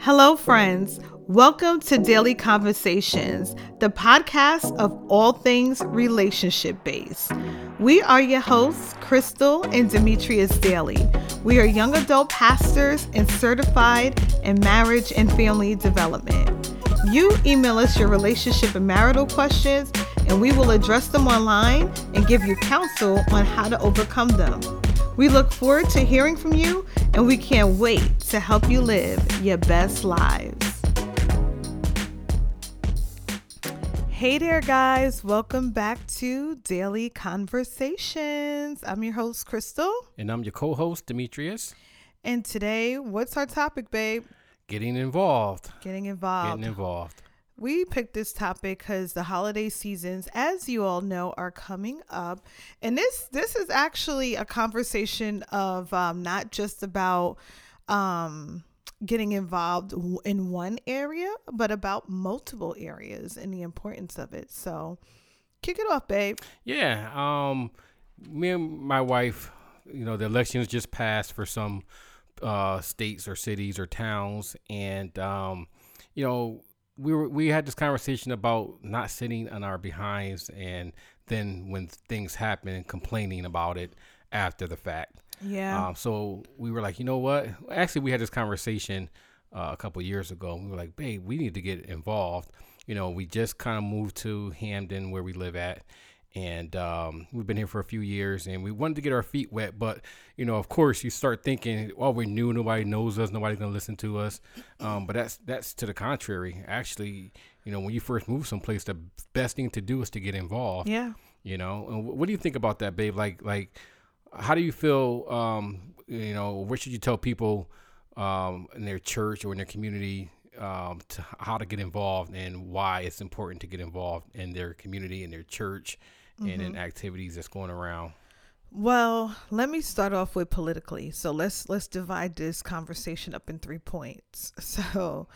Hello, friends. Welcome to Daily Conversations, the podcast of all things relationship based. We are your hosts, Crystal and Demetrius Daly. We are young adult pastors and certified in marriage and family development. You email us your relationship and marital questions, and we will address them online and give you counsel on how to overcome them. We look forward to hearing from you, and we can't wait to help you live your best lives. Hey there, guys. Welcome back to Daily Conversations. I'm your host, Crystal. And I'm your co host, Demetrius. And today, what's our topic, babe? Getting involved. Getting involved. Getting involved. We picked this topic because the holiday seasons, as you all know, are coming up, and this this is actually a conversation of um, not just about um, getting involved in one area, but about multiple areas and the importance of it. So, kick it off, babe. Yeah. Um, me and my wife, you know, the elections just passed for some uh, states or cities or towns, and um, you know we were we had this conversation about not sitting on our behinds and then when things happen complaining about it after the fact. Yeah. Um, so we were like, you know what? Actually, we had this conversation uh, a couple years ago. We were like, babe, we need to get involved. You know, we just kind of moved to Hamden where we live at, and um, we've been here for a few years and we wanted to get our feet wet but you know of course you start thinking well we're new. Nobody knows us. Nobody's going to listen to us. Um, but that's that's to the contrary. Actually you know when you first move someplace the best thing to do is to get involved yeah. you know? And what do you think about that babe? Like like how do you feel um, you know what should you tell people um, in their church or in their community um, to how to get involved and why it's important to get involved in their community and their church mm-hmm. and in mm-hmm. activities that's going around? Well, let me start off with politically. So let's let's divide this conversation up in three points. So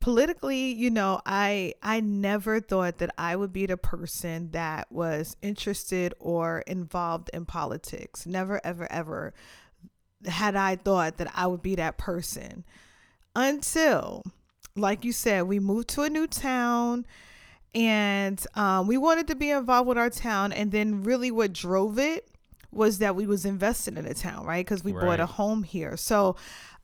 politically, you know, I I never thought that I would be the person that was interested or involved in politics. Never ever ever had I thought that I would be that person until like you said, we moved to a new town and um, we wanted to be involved with our town and then really what drove it was that we was invested in the town right because we right. bought a home here so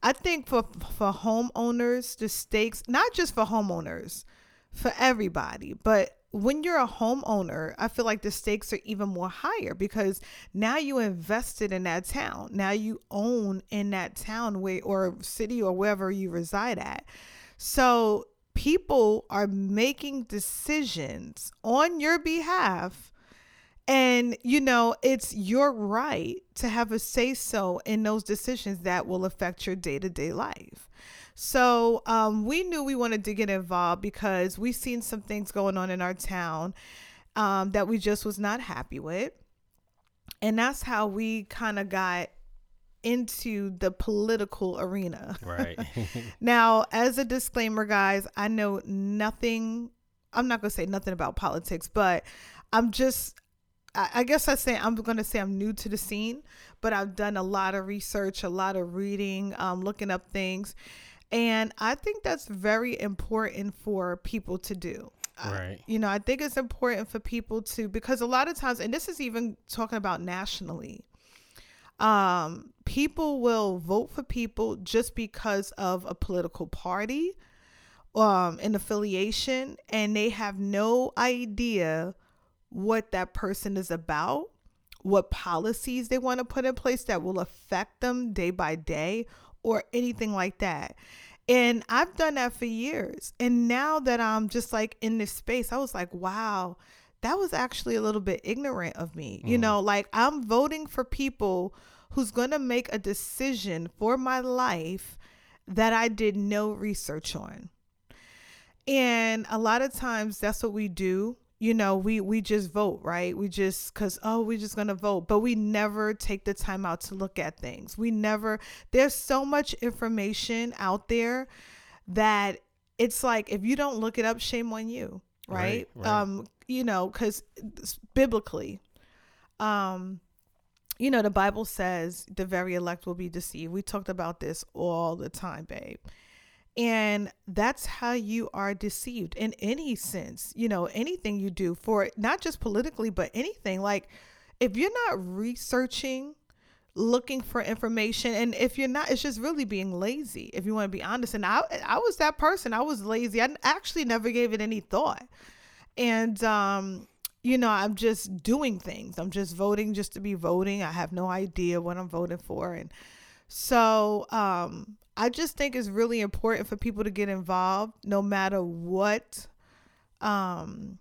i think for for homeowners the stakes not just for homeowners for everybody but when you're a homeowner, I feel like the stakes are even more higher because now you invested in that town. Now you own in that town where or city or wherever you reside at. So people are making decisions on your behalf and you know it's your right to have a say so in those decisions that will affect your day-to-day life. So um, we knew we wanted to get involved because we've seen some things going on in our town um, that we just was not happy with. And that's how we kind of got into the political arena. Right. now, as a disclaimer, guys, I know nothing. I'm not going to say nothing about politics, but I'm just, I guess I say I'm going to say I'm new to the scene, but I've done a lot of research, a lot of reading, um, looking up things. And I think that's very important for people to do. Right. Uh, you know, I think it's important for people to, because a lot of times, and this is even talking about nationally, um, people will vote for people just because of a political party, um, an affiliation, and they have no idea what that person is about, what policies they want to put in place that will affect them day by day, or anything like that. And I've done that for years. And now that I'm just like in this space, I was like, wow, that was actually a little bit ignorant of me. Mm. You know, like I'm voting for people who's going to make a decision for my life that I did no research on. And a lot of times that's what we do. You know, we we just vote, right? We just cuz oh, we're just going to vote, but we never take the time out to look at things. We never there's so much information out there that it's like if you don't look it up, shame on you, right? right, right. Um, you know, cuz biblically um you know, the Bible says the very elect will be deceived. We talked about this all the time, babe. And that's how you are deceived in any sense, you know, anything you do for not just politically, but anything. Like if you're not researching, looking for information, and if you're not, it's just really being lazy, if you want to be honest. And I, I was that person. I was lazy. I actually never gave it any thought. And, um, you know, I'm just doing things. I'm just voting just to be voting. I have no idea what I'm voting for. And so um, I just think it's really important for people to get involved no matter what um,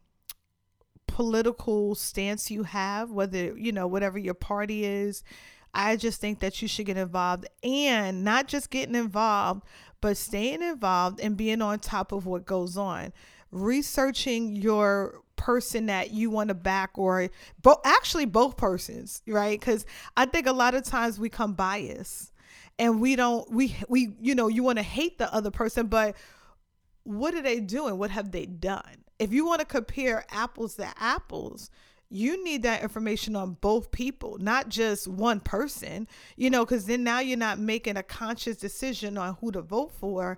political stance you have, whether, you know, whatever your party is. I just think that you should get involved and not just getting involved, but staying involved and being on top of what goes on. Researching your person that you want to back or but actually both persons right? Because i think a lot of times we come biased and we don't we we you know you want to hate the other person but what are they doing? What have they done? If you want to compare apples to apples you need that information on both people not just one person you know because then now you're not making a conscious decision on who to vote for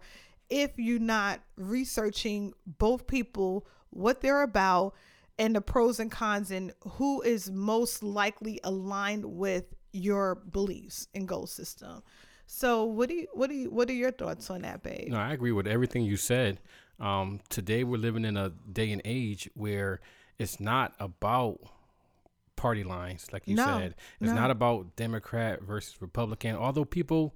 if you're not researching both people what they're about and the pros and cons and who is most likely aligned with your beliefs and goal system. So what do you what do you what are your thoughts on that, babe? No, I agree with everything you said. Um, today we're living in a day and age where it's not about party lines, like you no, said. It's no. not about Democrat versus Republican, although people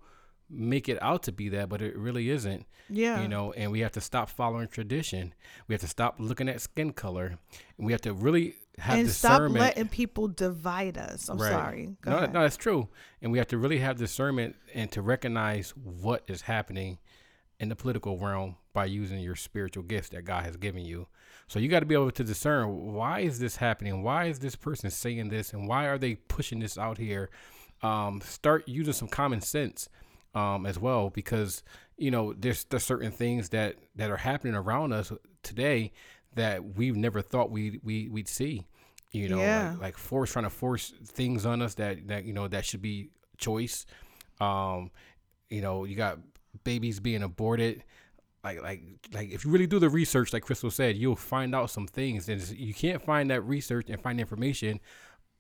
make it out to be that, but it really isn't. Yeah. You know, and we have to stop following tradition. We have to stop looking at skin color. And we have to really have and discernment. stop letting people divide us. I'm right. sorry. Go no, ahead. no, that's true. And we have to really have discernment and to recognize what is happening in the political realm by using your spiritual gifts that God has given you. So you got to be able to discern why is this happening? Why is this person saying this? And why are they pushing this out here? Um, start using some common sense um, as well because you know there's there's certain things that that are happening around us today that we've never thought we we we'd see. You know, yeah. like, like force trying to force things on us that that you know that should be choice. Um, you know, you got babies being aborted. Like like like if you really do the research, like Crystal said, you'll find out some things, and you can't find that research and find information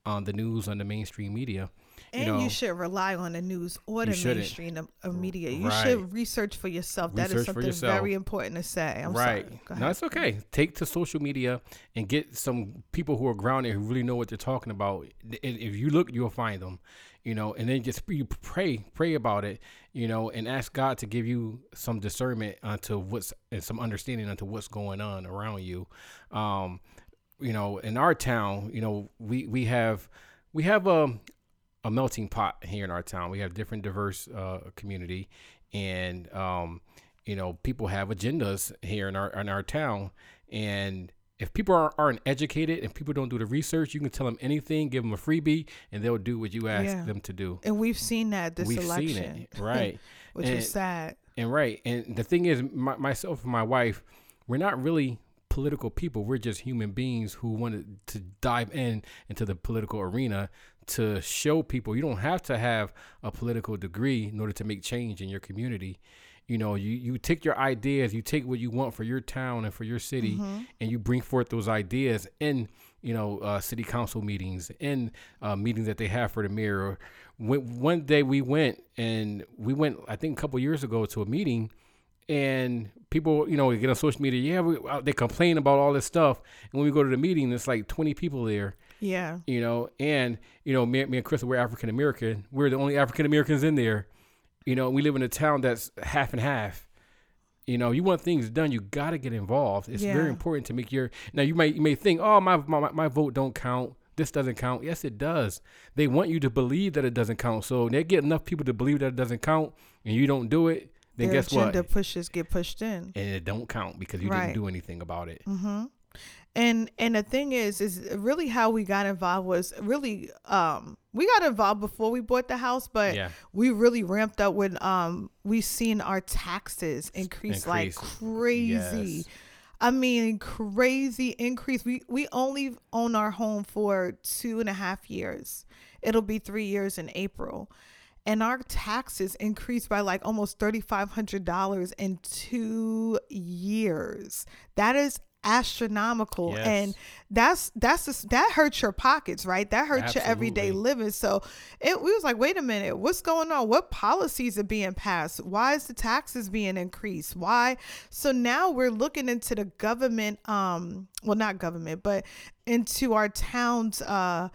on the news on the mainstream media. And you, know, you should rely on the news or the mainstream of, of media. You right. should research for yourself. Research that is something very important to say. I'm right. sorry. No, it's okay. Take to social media and get some people who are grounded who really know what they're talking about. And If you look, you'll find them. You know, and then just you pray, pray about it. You know, and ask God to give you some discernment onto what's and some understanding onto what's going on around you. Um, you know, in our town, you know, we we have we have a um, a melting pot here in our town. We have different diverse uh, community, and um, you know people have agendas here in our in our town. And if people are, aren't educated and people don't do the research, you can tell them anything, give them a freebie, and they'll do what you ask yeah. them to do. And we've seen that this we've election, seen it, right? Which and, is sad. And right, and the thing is, my, myself and my wife, we're not really political people. We're just human beings who wanted to dive in into the political arena to show people you don't have to have a political degree in order to make change in your community. You know, you, you take your ideas, you take what you want for your town and for your city, mm-hmm. and you bring forth those ideas in, you know, uh, city council meetings, in uh, meetings that they have for the mayor. When, one day we went and we went, I think a couple years ago to a meeting, and people, you know, get on social media. Yeah, we, uh, they complain about all this stuff, and when we go to the meeting, it's like twenty people there, yeah. You know, and you know, me, me and Chris, we're African American. We're the only African Americans in there. You know, we live in a town that's half and half. You know, you want things done, you got to get involved. It's yeah. very important to make your. Now, you might you may think, oh, my, my my vote don't count. This doesn't count. Yes, it does. They want you to believe that it doesn't count. So they get enough people to believe that it doesn't count, and you don't do it. Then Their guess what? The pushes get pushed in, and it don't count because you right. didn't do anything about it. Mm-hmm and and the thing is is really how we got involved was really um we got involved before we bought the house but yeah. we really ramped up when um we seen our taxes increase, increase. like crazy yes. I mean, crazy increase. We we only own our home for two and a half years. It'll be three years in April, and our taxes increased by like almost $3,500 in two years. That is astronomical Yes. and that's that's just, that hurts your pockets right? That hurts your everyday living. So it we was like wait a minute what's going on? What policies are being passed? Why is the taxes being increased? Why? So now we're looking into the government um well not government but into our town's uh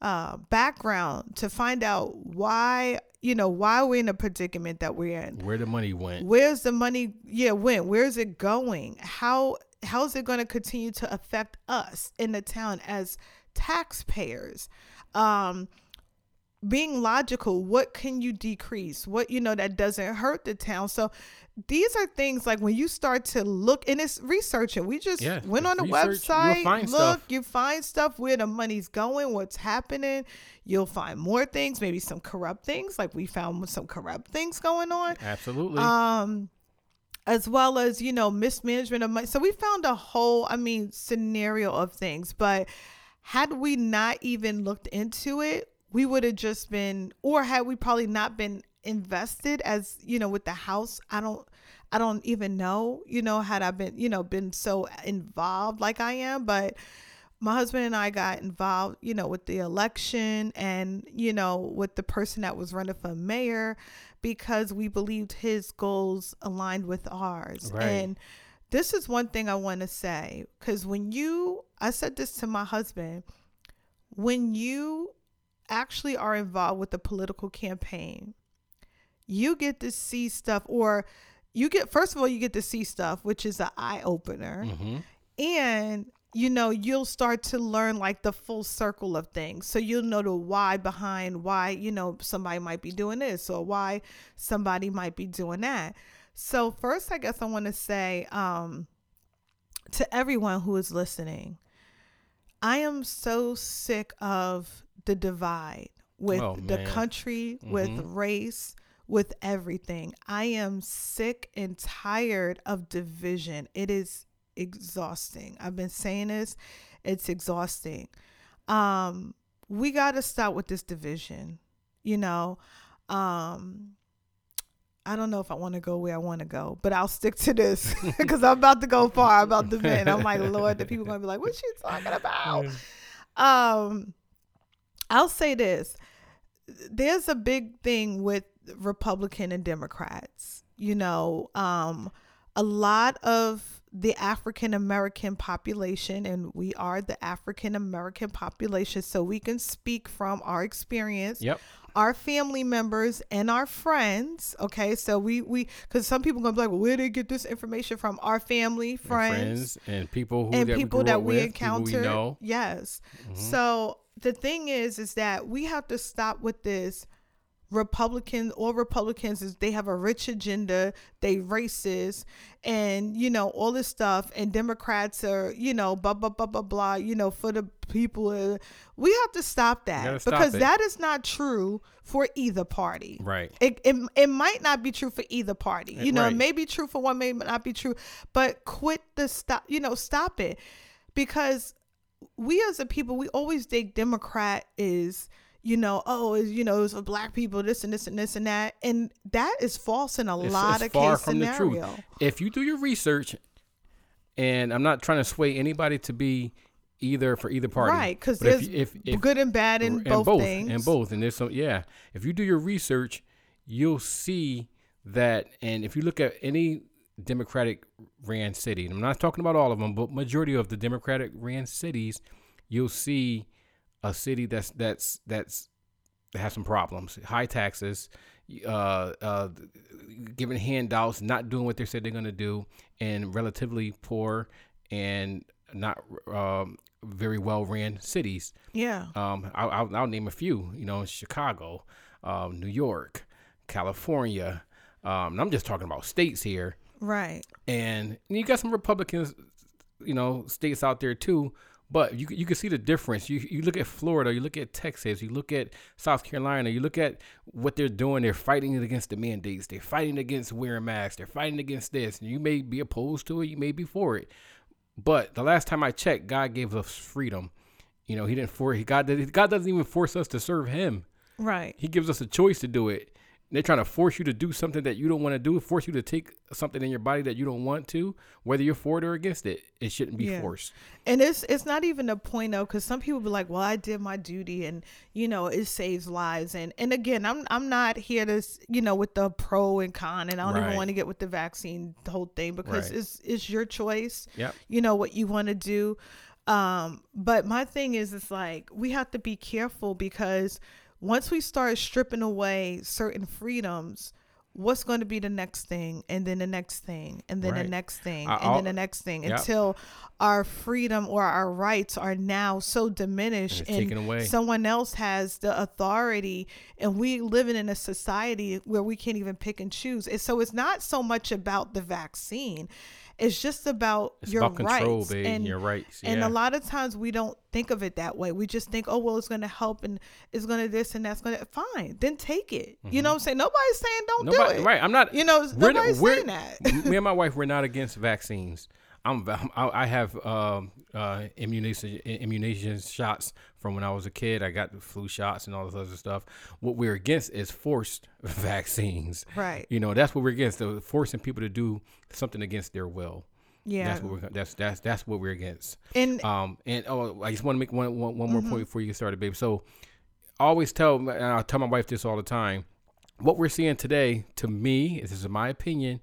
uh background to find out why you know why we're in a predicament that we're in. Where the money went. where's the money yeah when where's it going? How how's it going to continue to affect us in the town as taxpayers? Um being logical what can you decrease? What you know that doesn't hurt the town? So these are things like when you start to look and it's researching. We just Yeah, went on the research, website look stuff. you find stuff where the money's going what's happening. You'll find more things maybe some corrupt things like we found some corrupt things going on. Absolutely. um as well as you know mismanagement of money. So we found a whole i mean scenario of things but had we not even looked into it we would have just been or had we probably not been invested as you know with the house i don't i don't even know you know had i been you know been so involved like i am but my husband and I got involved, you know, with the election and, you know, with the person that was running for mayor because we believed his goals aligned with ours. Right. And this is one thing I want to say because when you, I said this to my husband, when you actually are involved with a political campaign, you get to see stuff, or you get, first of all, you get to see stuff, which is an eye opener hmm and you know you'll start to learn like the full circle of things. So you'll know the why behind why you know somebody might be doing this or why somebody might be doing that. So first i guess i want to say um to everyone who is listening i am so sick of the divide with Oh, the country with Mhm. race with everything. I am sick and tired of division. It is exhausting. I've been saying this, it's exhausting. Um we got to stop with this division. You know, um I don't know if I want to go where I want to go, but I'll stick to this because I'm about to go far about the vent. I'm like, Lord, the people gonna be like, "What she talking about?" Um, I'll say this: there's a big thing with Republican and Democrats. You know, um, a lot of the African American population, and we are the African American population, so we can speak from our experience Yep. our family members and our friends. Okay, so we we because some people gonna be like, well, where did they get this information from? Our family, And friends, and people who and that people we that we with, encounter. We know. Yes. Mhm. So the thing is, is that we have to stop with this. Republicans, all Republicans is they have a rich agenda, they racist, and you know all this stuff. And Democrats are, you know, blah blah blah blah blah. You know, for the people, uh, we have to stop that stop because it. that is not true for either party. Right. It, it, it might not be true for either party. You know, Right. it may be true for one, may not be true, but quit the stop, you know, stop it. Because we as a people, we always think Democrat is, you know, oh, you know, it's for black people, this and this and this and that. And that is false in a It's- lot it's of far case from the truth. If you do your research, and I'm not trying to sway anybody to be either for either party, Right, because but if there's if, if good and bad in and both, both things. and both and there's some yeah if you do your research you'll see that and if you look at any democratic ran city and i'm not talking about all of them but majority of the democratic ran cities you'll see a city that's that's that's that has some problems high taxes uh uh giving handouts not doing what they said they're going to do and relatively poor and not um very well ran cities Yeah. um, I'll, I'll, I'll name a few. You know, Chicago, um, New York, California. Um, and I'm just talking about states here, Right. and you got some Republicans, you know, states out there too. But you you can see the difference. You you look at Florida, you look at Texas, you look at South Carolina, you look at what they're doing. They're fighting against the mandates. They're fighting against wearing masks. They're fighting against this. And you may be opposed to it. You may be for it. But the last time I checked, God gave us freedom. You know, He didn't force. God, God doesn't even force us to serve Him. Right. He gives us a choice to do it. They're trying to force you to do something that you don't want to do, force you to take something in your body that you don't want to, whether you're for it or against it. It shouldn't be Yeah. forced. And it's it's not even a point though, because some people be like, "Well, I did my duty, and you know, it saves lives." And and again, I'm I'm not here to you know with the pro and con, and I don't even want to get with the vaccine the whole thing because Right. it's it's your choice. Yep. You know what you want to do. Um, but my thing is, it's like we have to be careful because once we start stripping away certain freedoms. What's going to be the next thing, and then the next thing, and then the next thing, and I'll- then the next thing, Yep. until our freedom or our rights are now so diminished And and someone else has the authority and we living in a society where we can't even pick and choose and so it's not so much about the vaccine it's just about It's your about control, rights babe. and your rights. and a lot of times we don't think of it that way. We just think, oh, well, it's going to help and it's going to this and that's going to, fine, then take it. You know what I'm saying? Nobody's saying don't Mm-hmm. Nobody, do it. right? I'm not. You know, we're- nobody's we're- saying that. me and my wife, we're not against vaccines. I'm. I I have um, uh, immunization immunization shots from when I was a kid. I got the flu shots and all this other stuff. What we're against is forced vaccines. Right. You know, that's what we're against. The forcing people to do something against their will. Yeah. That's what we're. That's that's that's what we're against. and Um, and oh, I just want to make one, one, one more Mm-hmm. point before you get started, babe. So, I always tell, and I tell my wife this all the time. What we're seeing today, to me, this is my opinion,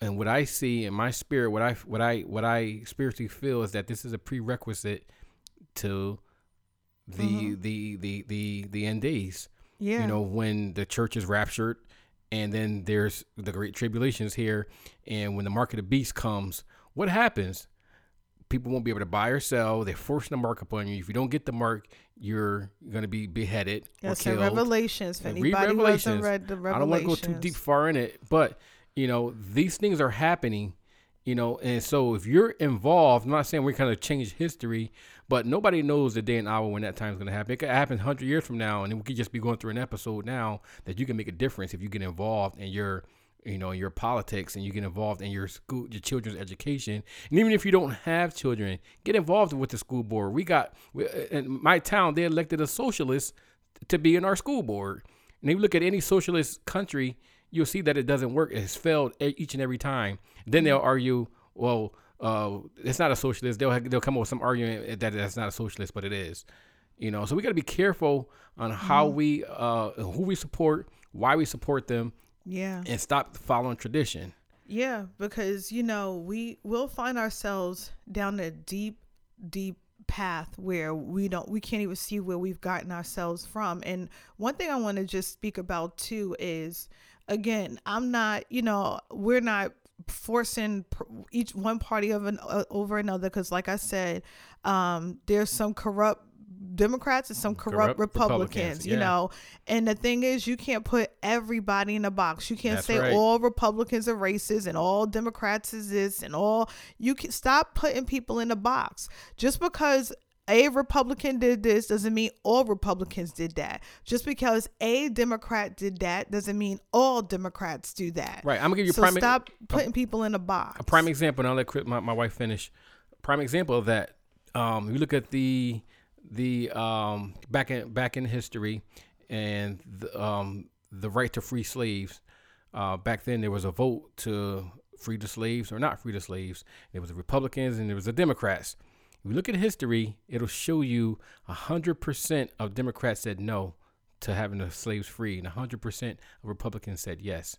and what I see in my spirit, what I, what I, what I spiritually feel is that this is a prerequisite to the, the, the, the, the end days. Mm-hmm. yeah. You know, when the church is raptured, and then there's the great tribulations here, and when the mark of the beast comes, what happens? People won't be able to buy or sell. They're forcing the mark upon you. If you don't get the mark, you're going to be beheaded That's or killed. Revelations. For read anybody hasn't Revelations. read the Revelations. I don't want to go too deep far in it, but you know these things are happening. You know, and so if you're involved, I'm not saying we're kind of change history, but nobody knows the day and hour when that time is going to happen. It could happen 100 years from now, and we could just be going through an episode now that you can make a difference if you get involved in your, you know, in your politics and you get involved in your school, your children's education. And even if you don't have children, get involved with the school board. We got in my town, they elected a socialist to be in our school board. And if you look at any socialist country, you'll see that it doesn't work. It has failed each and every time. Then they'll argue, well, uh, it's not a socialist. They'll they'll come up with some argument that that's not a socialist, but it is. You know, so we got to be careful on how we, uh, who we support, why we support them, Yeah. and stop following tradition. Yeah, because you know we will find ourselves down a deep, deep path where we don't, we can't even see where we've gotten ourselves from. And one thing I want to just speak about too is, again, I'm not, you know, we're not forcing each one party of an uh, over another because, like I said, um, there's some corrupt. Democrats and some corrupt, Corrupt Republicans, Republicans, you yeah. know. And the thing is, you can't put everybody in a box. You can't That's say right. all Republicans are racist and all Democrats is this and all. You can stop putting people in a box. Just because a Republican did this doesn't mean all Republicans did that. Just because a Democrat did that doesn't mean all Democrats do that. Right. I'm gonna give you a So prime stop putting people in a box. a prime example. And I'll let my, my wife finish. Prime example of that. Um, you look at the the um, back in back in history and the, um, the right to free slaves. Uh, back then, there was a vote to free the slaves or not free the slaves. There was the Republicans and there was the Democrats. If you look at history, it'll show you hundred percent of Democrats said no to having the slaves free, and hundred percent of Republicans said yes.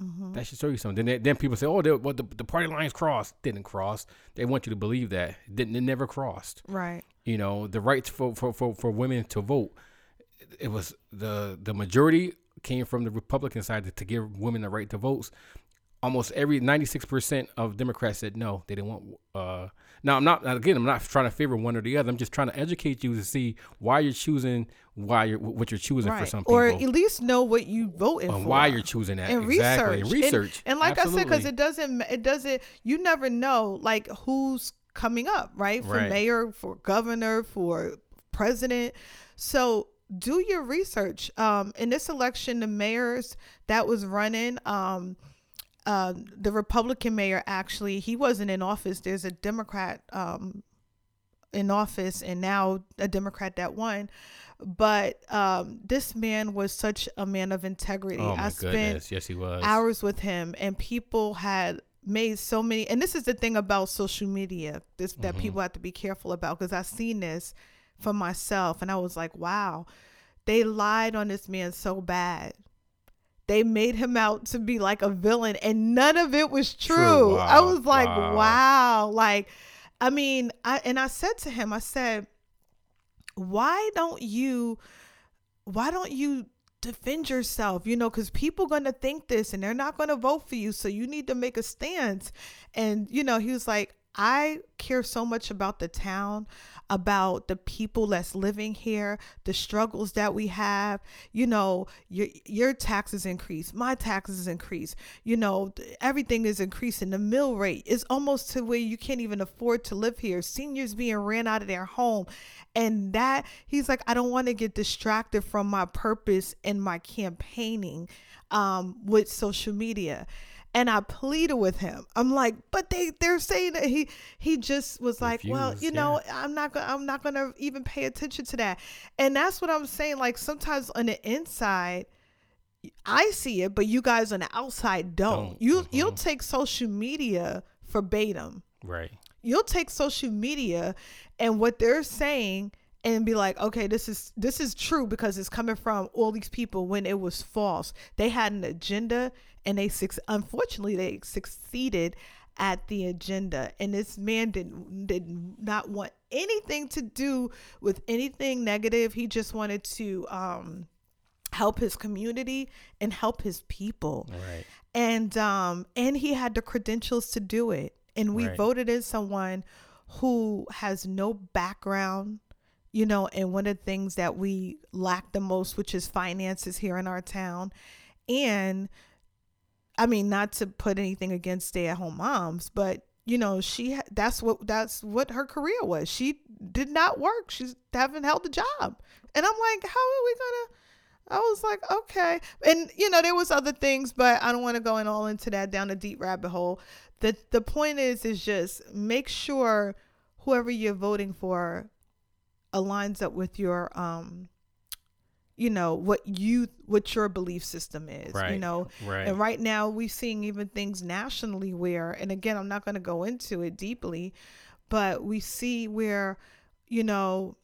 Mm-hmm. That should show you something. Then, then people say, "Oh, they, well, the, the party lines crossed." Didn't cross. They want you to believe that. It didn't. It never crossed. Right. You know, the rights for, for, for, for women to vote. It was the the majority came from the Republican side to, to give women the right to vote. Almost every ninety six percent of Democrats said no. They didn't want. Uh, now I'm not again. I'm not trying to favor one or the other. I'm just trying to educate you to see why you're choosing why you're what you're choosing for Right. some people. Or at least know what you and for. why you're choosing that and exactly. research And research. and, and like I said, because it doesn't, it doesn't. You never know, like who's coming up, right? For Right. mayor, for governor, for president. So do your research. Um, in this election, the mayors that was running, um, uh, the Republican mayor actually, he wasn't in office. There's a Democrat um, in office, and now a Democrat that won. but um, this man was such a man of integrity. Oh my I spent goodness, yes he was. hours with him, and people had made so many. And this is the thing about social media this that Mhm. people have to be careful about because I've seen this for myself, and I was like, wow, they lied on this man so bad. They made him out to be like a villain, and none of it was true. True. I was like, Wow. wow. Like, I mean, I and I said to him, I said, why don't you, why don't you defend yourself? You know, because people gonna think this, and they're not gonna vote for you, so you need to make a stance. And you know, he was like, I care so much about the town, about the people that's living here, the struggles that we have. You know, your your taxes increase, my taxes increase. You know, everything is increasing. The mill rate is almost to where you can't even afford to live here. Seniors being ran out of their home, and that he's like, I don't want to get distracted from my purpose and my campaigning um, with social media and I pleaded with him. I'm like, but they they're saying that he he just was like, well, you know, I'm not gonna I'm not gonna even pay attention to that. And that's what I'm saying. Like sometimes on the inside, I see it, but you guys on the outside don't. Don't, You you'll mhm. take social media verbatim. right. You'll take social media and what they're saying and be like, okay, this is this is true because it's coming from all these people when it was false. They had an agenda and they unfortunately they succeeded at the agenda and this man did did not want anything to do with anything negative. He just wanted to um help his community and help his people Right. and um and he had the credentials to do it and we Right. voted in someone who has no background you know and one of the things that we lack the most which is finances here in our town and i mean not to put anything against stay-at-home moms but you know she that's what that's what her career was she did not work she's haven't held a job and i'm like how are we gonna I was like, okay. And you know, there was other things, but I don't want to go in all into that down a deep rabbit hole. The the point is is just make sure whoever you're voting for aligns up with your um you know, what you what your belief system is. You know, Right. and right now we're seeing even things nationally where, and again, I'm not going to go into it deeply, but we see where, you know,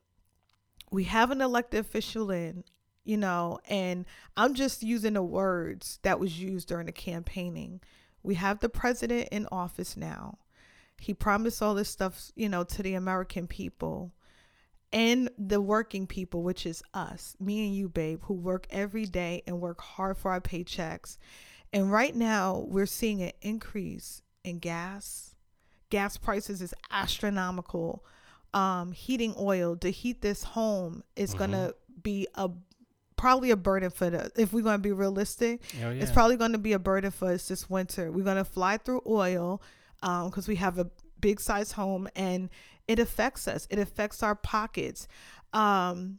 we have an elected official in, you know, and I'm just using the words that was used during the campaigning. We have the president in office now. He promised all this stuff, you know, to the American people and the working people, which is us, me and you, babe, who work every day and work hard for our paychecks. And right now, we're seeing an increase in gas. Gas prices is astronomical. Um, heating oil to heat this home is Mhm. gonna be a probably a burden for the if we're gonna be realistic Oh, yeah. it's probably going to be a burden for us this winter. We're going to fly through oil because we have a big size home and it affects us. It affects our pockets. Um,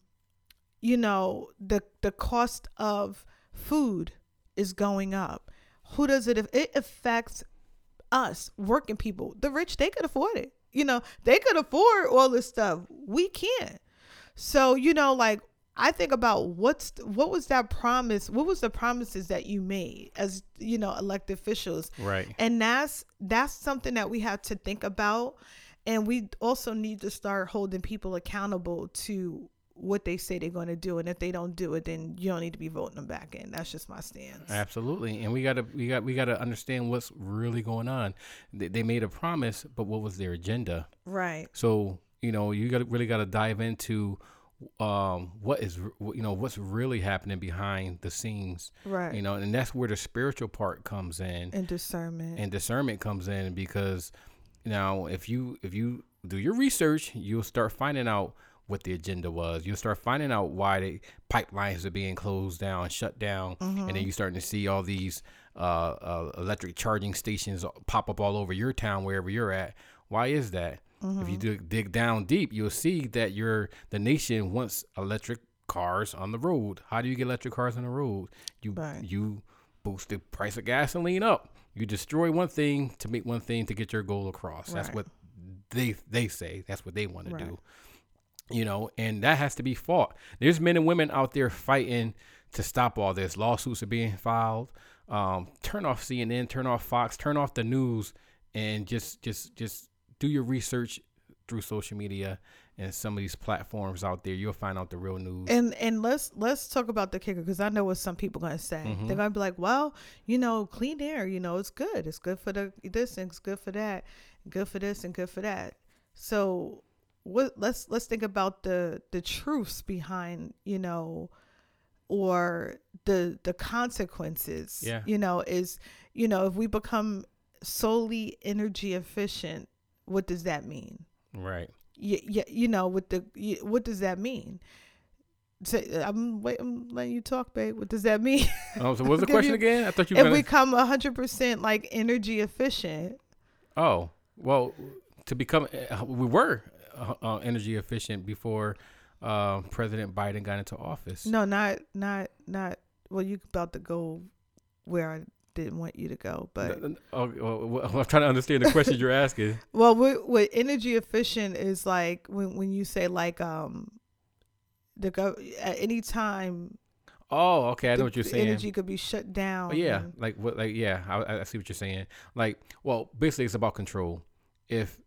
you know, the the cost of food is going up. Who does it? It affects us, working people. The rich, they could afford it. You know, they could afford all this stuff. We can't. So, you know, like I think about what's what was that promise? What was the promises that you made as, you know, elected officials? right. And that's that's something that we have to think about and we also need to start holding people accountable to what they say they're going to do and if they don't do it then you don't need to be voting them back in. That's just my stance. Absolutely, and we gotta we got we gotta understand what's really going on. They, they made a promise, but what was their agenda? Right. So you know you got really got to dive into um, what is you know what's really happening behind the scenes. Right. You know, and that's where the spiritual part comes in, and discernment. and discernment comes in because now if you if you do your research, you'll start finding out what the agenda was. You'll start finding out why the pipelines are being closed down, shut down, and then you're starting to see all these uh, uh, electric charging stations pop up all over your town, wherever you're at. Why is that? If you dig, dig down deep, you'll see that your the nation wants electric cars on the road. How do you get electric cars on the road? You Right. you boost the price of gasoline up. You destroy one thing to make one thing to get your goal across. That's what they they say. That's what they want to do. you know, and that has to be fought. There's men and women out there fighting to stop all this. Lawsuits are being filed. Um, turn off CNN, turn off Fox, turn off the news, and just just just do your research through social media and some of these platforms out there. You'll find out the real news. And and let's let's talk about the kicker because I know what some people gonna say. Mm-hmm. They're gonna be like, well, you know, clean air, you know, it's good. It's good for the this and it's good for that, good for this and good for that. So what let's let's think about the the truths behind you know or the the consequences yeah you know is you know if we become solely energy efficient what does that mean right yeah yeah you know with the what does that mean so I'm, wait, I'm letting you talk, babe. What does that mean? Oh, so what's the question you, again? I thought you were if gonna... we become hundred percent like energy efficient. Oh well, to become uh, we were uh, uh, energy efficient before uh, President Biden got into office. No, not not not. Well, you about to go where I didn't want you to go, but oh, well, I'm trying to understand the question you're asking. Well, what, what energy efficient is like when when you say like um the go at any time Oh, okay. I know what you're saying. Energy could be shut down. Oh, yeah, like what? Like yeah, I, I, see what you're saying. Like, well, basically, it's about control. If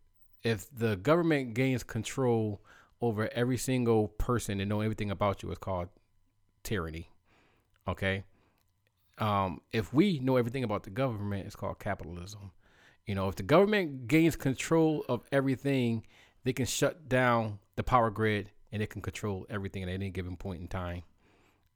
if the government gains control over every single person and know everything about you, it's called tyranny. Okay. Um, if we know everything about the government, it's called capitalism. You know, if the government gains control of everything, they can shut down the power grid and it can control everything at any given point in time.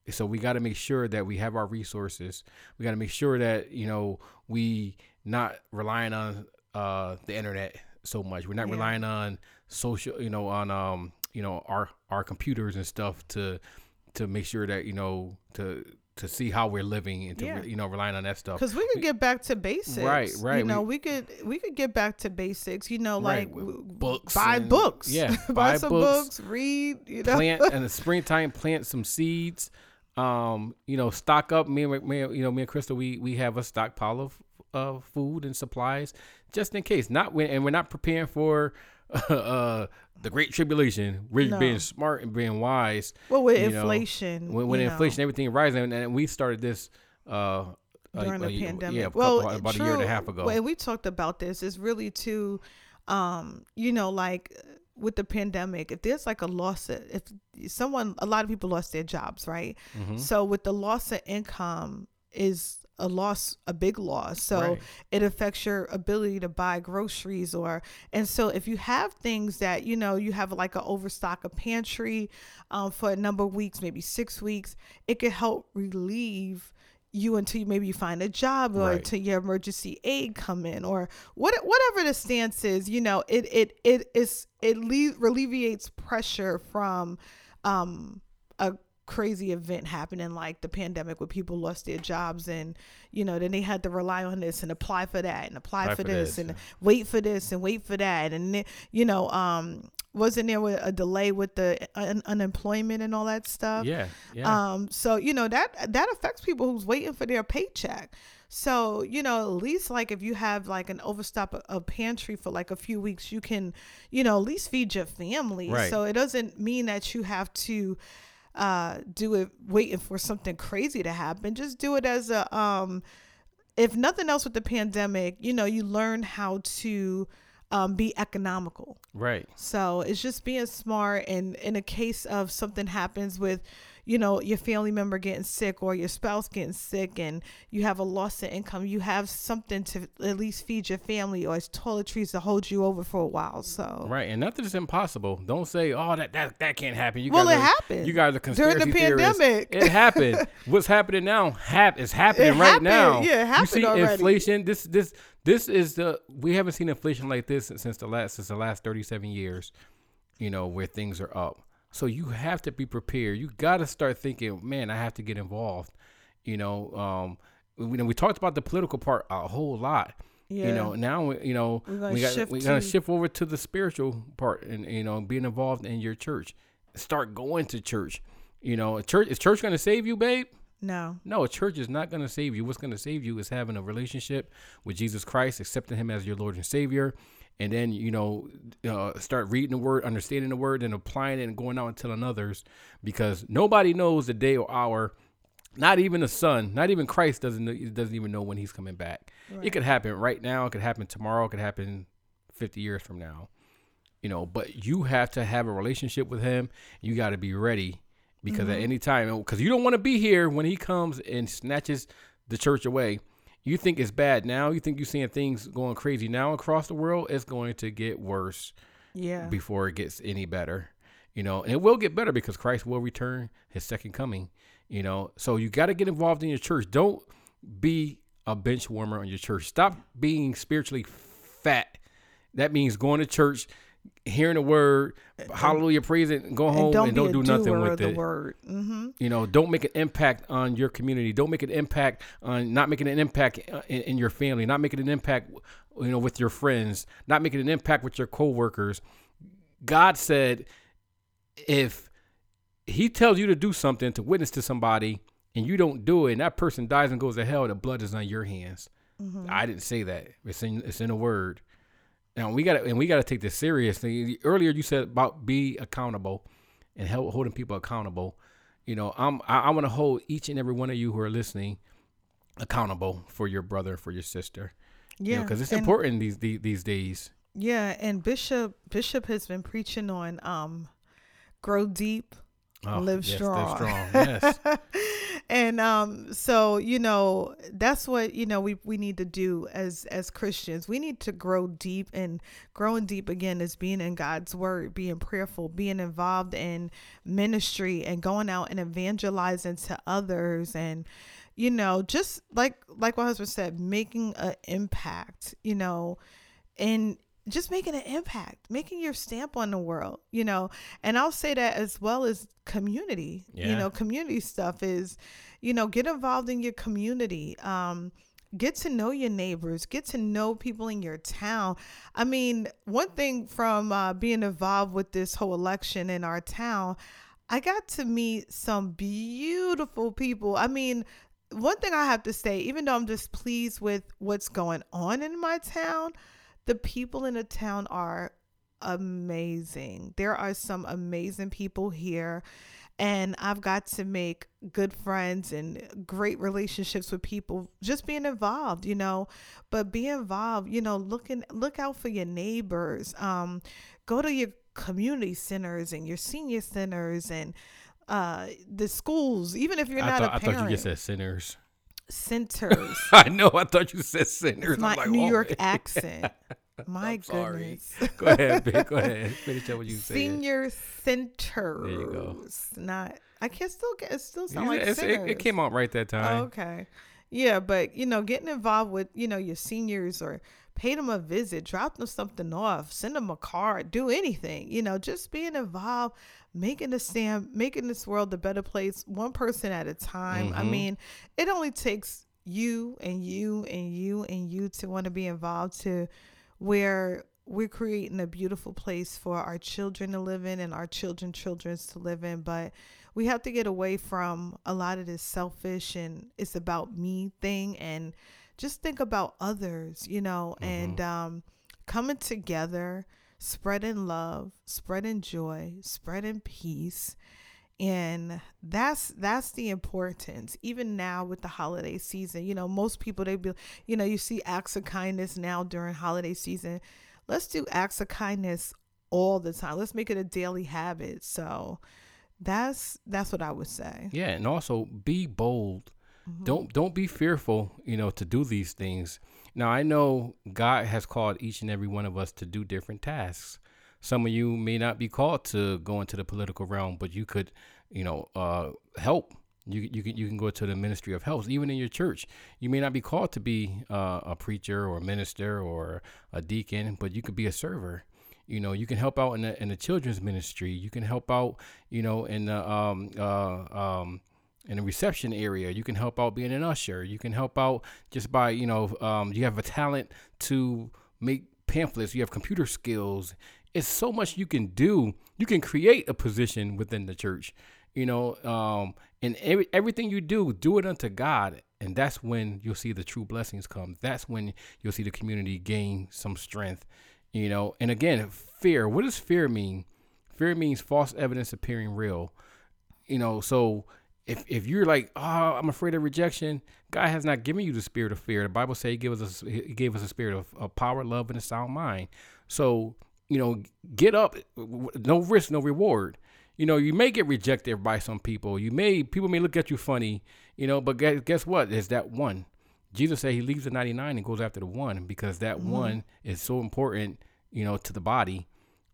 So we got to make sure that we have our resources. We got to make sure that you know we not relying on uh, the internet so much. We're not yeah. relying on social, you know, on um, you know, our our computers and stuff to to make sure that you know to to see how we're living and to yeah. you know relying on that stuff. Because we could get back to basics. Right right. You know we, we could we could get back to basics you know like right. books buy and, books. yeah buy, buy, some books, books, read you know. plant in the springtime plant some seeds. Um you know stock up. Me and me, you know me and crystal we we have a stockpile of of food and supplies just in case. Not when, and we're not preparing for uh, the great tribulation. We're no. being smart and being wise. Well, with inflation, know, when, when inflation, know. everything rising, and, and we started this. Uh, during a, the a, pandemic. Yeah, well, couple, about true, a year and a half ago. Well, we talked about this. Is really to, um, you know, like with the pandemic, if there's like a loss, of, if someone, a lot of people lost their jobs, right? Mm-hmm. So with the loss of income is a loss a big loss so right. it affects your ability to buy groceries or and so if you have things that you know you have like an overstock of pantry um, for a number of weeks maybe six weeks it could help relieve you until you maybe you find a job or right. until your emergency aid come in or what whatever the stance is you know it it it is it le- alleviates pressure from um crazy event happening like the pandemic where people lost their jobs and you know then they had to rely on this and apply for that and apply, apply for, for, this, this and yeah. wait for this and wait for that and you know um wasn't there a delay with the un- unemployment and all that stuff yeah, yeah um so you know that that affects people who's waiting for their paycheck so, you know, at least like if you have like an overstock of pantry for like a few weeks, you can, you know, at least feed your family. Right. So it doesn't mean that you have to uh, do it waiting for something crazy to happen. Just do it as a, um, if nothing else with the pandemic, you know, you learn how to um, be economical. Right. So it's just being smart. And in a case of something happens with, you know, your family member getting sick or your spouse getting sick and you have a loss of income, you have something to at least feed your family or it's toiletries to hold you over for a while. So Right. And nothing is impossible. Don't say, Oh, that that, that can't happen. You well, guys it are, happened. You guys are conspiracy During the theorists. pandemic. It happened. What's happening now hap- is happening it right happened. now. Yeah, it happened You see already. inflation. This this this is the we haven't seen inflation like this since the last since the last 37 years, you know, where things are up. So you have to be prepared. You got to start thinking, man, I have to get involved. You know, um, we, we talked about the political part a whole lot. Yeah. You know, now you know we got we got to shift over to the spiritual part and you know being involved in your church. Start going to church. You know, church is church going to save you, babe? No. No, a church is not going to save you. What's going to save you is having a relationship with Jesus Christ, accepting Him as your Lord and Savior, and then you know uh, start reading the Word, understanding the Word, and applying it, and going out and telling others. Because nobody knows the day or hour. Not even the Son, not even Christ doesn't doesn't even know when He's coming back. Right. It could happen right now. It could happen tomorrow. It could happen fifty years from now. You know, but you have to have a relationship with Him. You got to be ready because mm-hmm. at any time, because you don't want to be here when he comes and snatches the church away. You think it's bad now. You think you're seeing things going crazy now across the world. It's going to get worse. Yeah. Before it gets any better, you know, and it will get better because Christ will return His second coming. You know, so you got to get involved in your church. Don't be a bench warmer on your church. Stop being spiritually fat. That means going to church hearing the word, hallelujah, praise it, go home and don't, and don't do nothing with it. Word. Mm-hmm. You know, don't make an impact on your community. Don't make an impact on not making an impact in, in, your family, not making an impact, you know, with your friends, not making an impact with your coworkers. God said, if He tells you to do something to witness to somebody and you don't do it, and that person dies and goes to hell, the blood is on your hands. Mm-hmm. I didn't say that. It's in it's in the word. Now we got to and we got to take this seriously. Earlier you said about be accountable and help holding people accountable. You know, I'm I, I want to hold each and every one of you who are listening accountable for your brother, for your sister. Yeah, because you know, it's and, important these, these these days. Yeah, and Bishop Bishop has been preaching on um, grow deep, oh, live yes, strong. strong. Yes. And um so you know that's what you know we we need to do as as Christians. We need to grow deep and growing deep again is being in God's word, being prayerful, being involved in ministry and going out and evangelizing to others and you know just like like my husband said making an impact you know and just making an impact, making your stamp on the world, you know. And I'll say that as well as community. Yeah. You know, community stuff is, you know, get involved in your community. Um, get to know your neighbors, get to know people in your town. I mean, one thing from uh, being involved with this whole election in our town, I got to meet some beautiful people. I mean, one thing I have to say, even though I'm displeased with what's going on in my town, the people in the town are amazing. There are some amazing people here. And I've got to make good friends and great relationships with people just being involved, you know. But be involved, you know, looking look out for your neighbors. Um, go to your community centers and your senior centers and uh the schools, even if you're not thought, a parent. I thought you just said centers centers. I know. I thought you said centers. my like, New oh, York accent. My goodness. go ahead, babe. Go ahead. Finish up what you said. Senior centers. There you go. Not. I can still get. It still sound like it, it, came out right that time. Oh, okay. Yeah, but you know, getting involved with you know your seniors or pay them a visit, drop them something off, send them a card, do anything. You know, just being involved, making the stand, making this world a better place, one person at a time. Mm-hmm. I mean, it only takes you and you and you and you to want to be involved to where we're creating a beautiful place for our children to live in and our children children's to live in but we have to get away from a lot of this selfish and it's about me thing and just think about others you know mm-hmm. and um coming together spreading love, spreading joy, spreading peace. And that's that's the importance. Even now with the holiday season, you know, most people they be, you know, you see acts of kindness now during holiday season. Let's do acts of kindness all the time. Let's make it a daily habit. So that's that's what I would say. Yeah, and also be bold. Mm-hmm. Don't don't be fearful, you know, to do these things. Now, I know God has called each and every one of us to do different tasks. Some of you may not be called to go into the political realm, but you could, you know, uh, help. You, you can you can go to the ministry of health, even in your church. You may not be called to be uh, a preacher or a minister or a deacon, but you could be a server. You know, you can help out in the in the children's ministry. You can help out, you know, in the um, uh, um, in the reception area. You can help out being an usher. You can help out just by, you know, um, you have a talent to make pamphlets. You have computer skills. It's so much you can do. You can create a position within the church. you know, um, and every, everything you do, do it unto God. And that's when you'll see the true blessings come. That's when you'll see the community gain some strength, you know. And again, fear. What does fear mean? Fear means false evidence appearing real, you know. So if if you're like, oh, I'm afraid of rejection, God has not given you the spirit of fear. The Bible says He gave us a, He gave us a spirit of, of power, love, and a sound mind. So you know, get up, no risk, no reward. You know, you may get rejected by some people. You may people may look at you funny, you know, but guess, guess what? There's that one. Jesus said he leaves the 99 and goes after the one because that mm-hmm. one is so important, you know, to the body.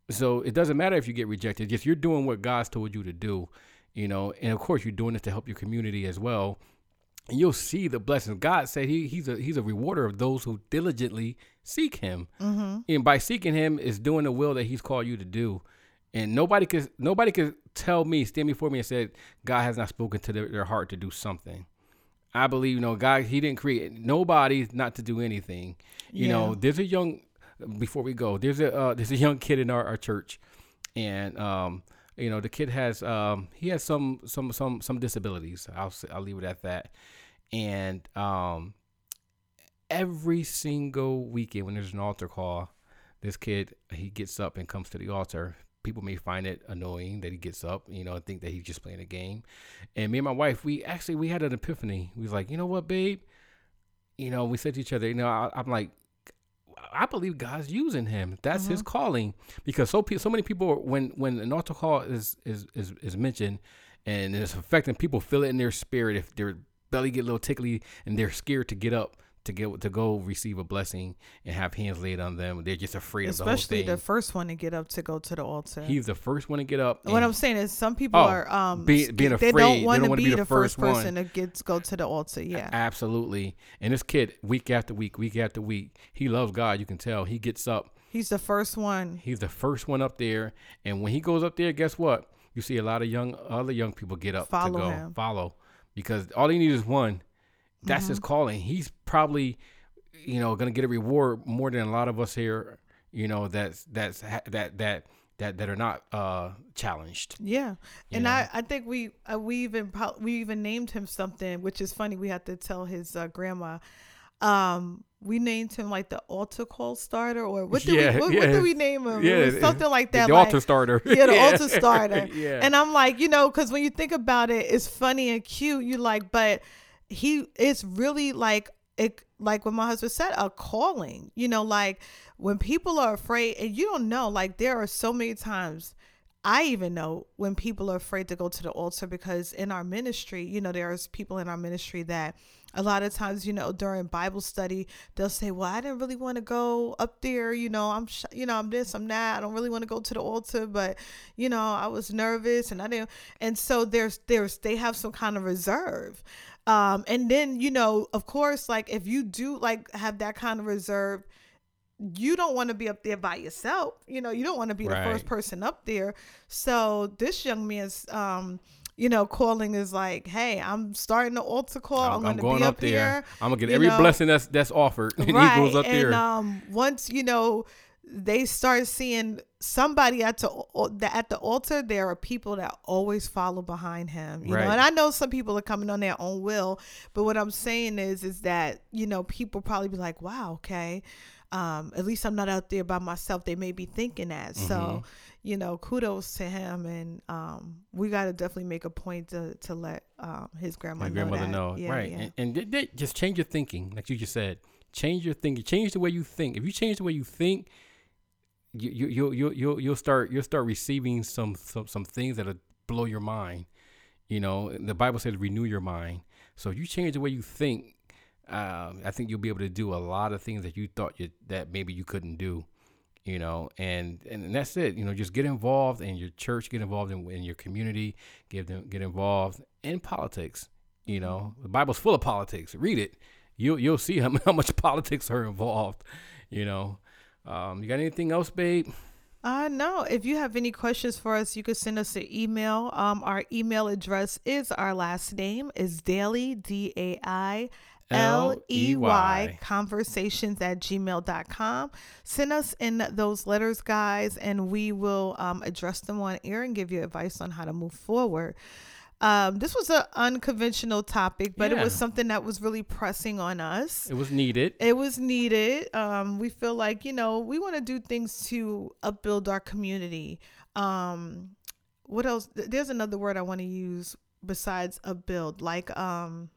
So it doesn't matter if you get rejected. Just you're doing what God's told you to do, you know, and of course you're doing it to help your community as well. And you'll see the blessings. God said he, he's a he's a rewarder of those who diligently seek him. Mm-hmm. And by seeking him is doing the will that he's called you to do and nobody could nobody could tell me stand before me and said God has not spoken to their, their heart to do something. I believe you know God He didn't create nobody not to do anything. You yeah. know, there's a young before we go. There's a uh, there's a young kid in our, our church, and um, you know the kid has um, he has some some some some disabilities. I'll I'll leave it at that. And um, every single weekend when there's an altar call, this kid he gets up and comes to the altar people may find it annoying that he gets up, you know, and think that he's just playing a game. And me and my wife, we actually we had an epiphany. We was like, you know what, babe? You know, we said to each other, you know, I, am like, I believe God's using him. That's mm-hmm. his calling because so so many people when when an altar call is is is, is mentioned and it's affecting people feel it in their spirit if their belly get a little tickly and they're scared to get up to get to go receive a blessing and have hands laid on them. They're just afraid Especially of the the first one to get up to go to the altar. He's the first one to get up. What I'm saying is, some people oh, are um be, being afraid. They don't want to be, be, the, first, first person to get to go to the altar. Yeah, absolutely. And this kid, week after week, week after week, he loves God. You can tell. He gets up. He's the first one. He's the first one up there, and when he goes up there, guess what? You see a lot of young other young people get up follow to go him. follow because all he needs is one. That's mm-hmm. his calling. He's probably you know, going to get a reward more than a lot of us here, you know, that's that's that that that that are not uh challenged. Yeah. And know? I I think we uh, we even we even named him something, which is funny. We had to tell his uh, grandma um we named him like the altar call starter or what did yeah, we what, yeah. what did we name him yeah something like that the like, altar starter yeah the altar starter yeah and i'm like you know because when you think about it it's funny and cute you like but he it's really like it like what my husband said a calling you know like when people are afraid and you don't know like there are so many times I even know when people are afraid to go to the altar because in our ministry, you know, there's people in our ministry that a lot of times, you know, during Bible study, they'll say, "Well, I didn't really want to go up there, you know, I'm sh- you know, I'm this, I'm that. I don't really want to go to the altar, but you know, I was nervous and I didn't." And so there's there's they have some kind of reserve. Um, and then, you know, of course, like if you do like have that kind of reserve, you don't want to be up there by yourself. You know, you don't want to be right. the first person up there. So this young man's um you know, calling is like, hey, I'm starting the altar call. I'm, I'm going to be up, up there. Here. I'm gonna get every know. blessing that's that's offered. And right. he goes up and, there. Um, once you know they start seeing somebody at the at the altar there are people that always follow behind him you right. know and i know some people are coming on their own will but what i'm saying is is that you know people probably be like wow okay um, at least i'm not out there by myself they may be thinking that mm-hmm. so you know kudos to him and um, we got to definitely make a point to to let um, his grandmother, grandmother know, know. Yeah, right yeah. and, and just change your thinking like you just said change your thinking change the way you think if you change the way you think you you you you you'll, you'll start you'll start receiving some some some things that'll blow your mind. You know, the Bible says renew your mind. So if you change the way you think, um, I think you'll be able to do a lot of things that you thought you, that maybe you couldn't do. You know, and and that's it. You know, just get involved in your church, get involved in, in your community, get them get involved in politics. You know, the Bible's full of politics. Read it. You'll you'll see how, how much politics are involved. You know, um, you got anything else, babe? Uh, no. If you have any questions for us, you can send us an email. Um, our email address is our last name is Dailey, D A I L E Y conversations at gmail.com. Send us in those letters, guys, and we will um, address them on air and give you advice on how to move forward. Um, this was an unconventional topic, but it was something that was really pressing on us. It was needed. It was needed. Um, we feel like, you know, we want to do things to upbuild our community. Um, what else? There's another word I want to use besides upbuild, like, um,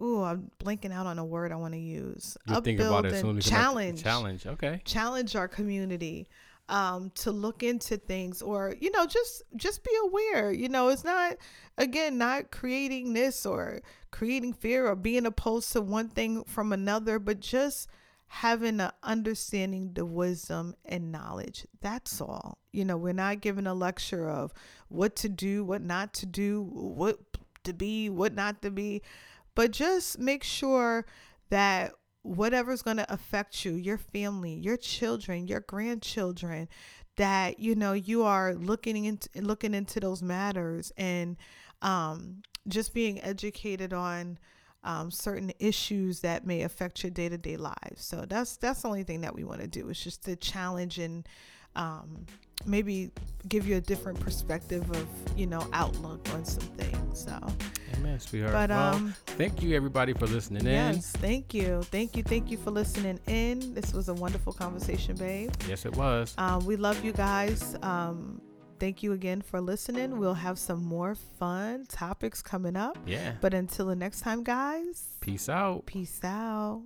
ooh, I'm blanking out on a word I want to use. You think about it Upbuild as soon and as you come back- challenge Challenge. Okay. challenge our community um, to look into things or you know just just be aware you know it's not again not creating this or creating fear or being opposed to one thing from another but just having a understanding the wisdom and knowledge. That's all. You know we're not giving a lecture of what to do what not to do what to be what not to be but just make sure that whatever's going to affect you, your family, your children, your grandchildren, that you know you are looking into looking into those matters and um, just being educated on um, certain issues that may affect your day to day lives. So that's that's the only thing that we want to do is just to challenge and um, maybe give you a different perspective of you know outlook on some things. So, Amen, sweetheart. but well, um. thank you everybody for listening in. Yes, thank you. Thank you. Thank you for listening in. This was a wonderful conversation, babe. Yes, it was. Um, we love you guys. Um, thank you again for listening. We'll have some more fun topics coming up. Yeah. But until the next time, guys, Peace out. peace out.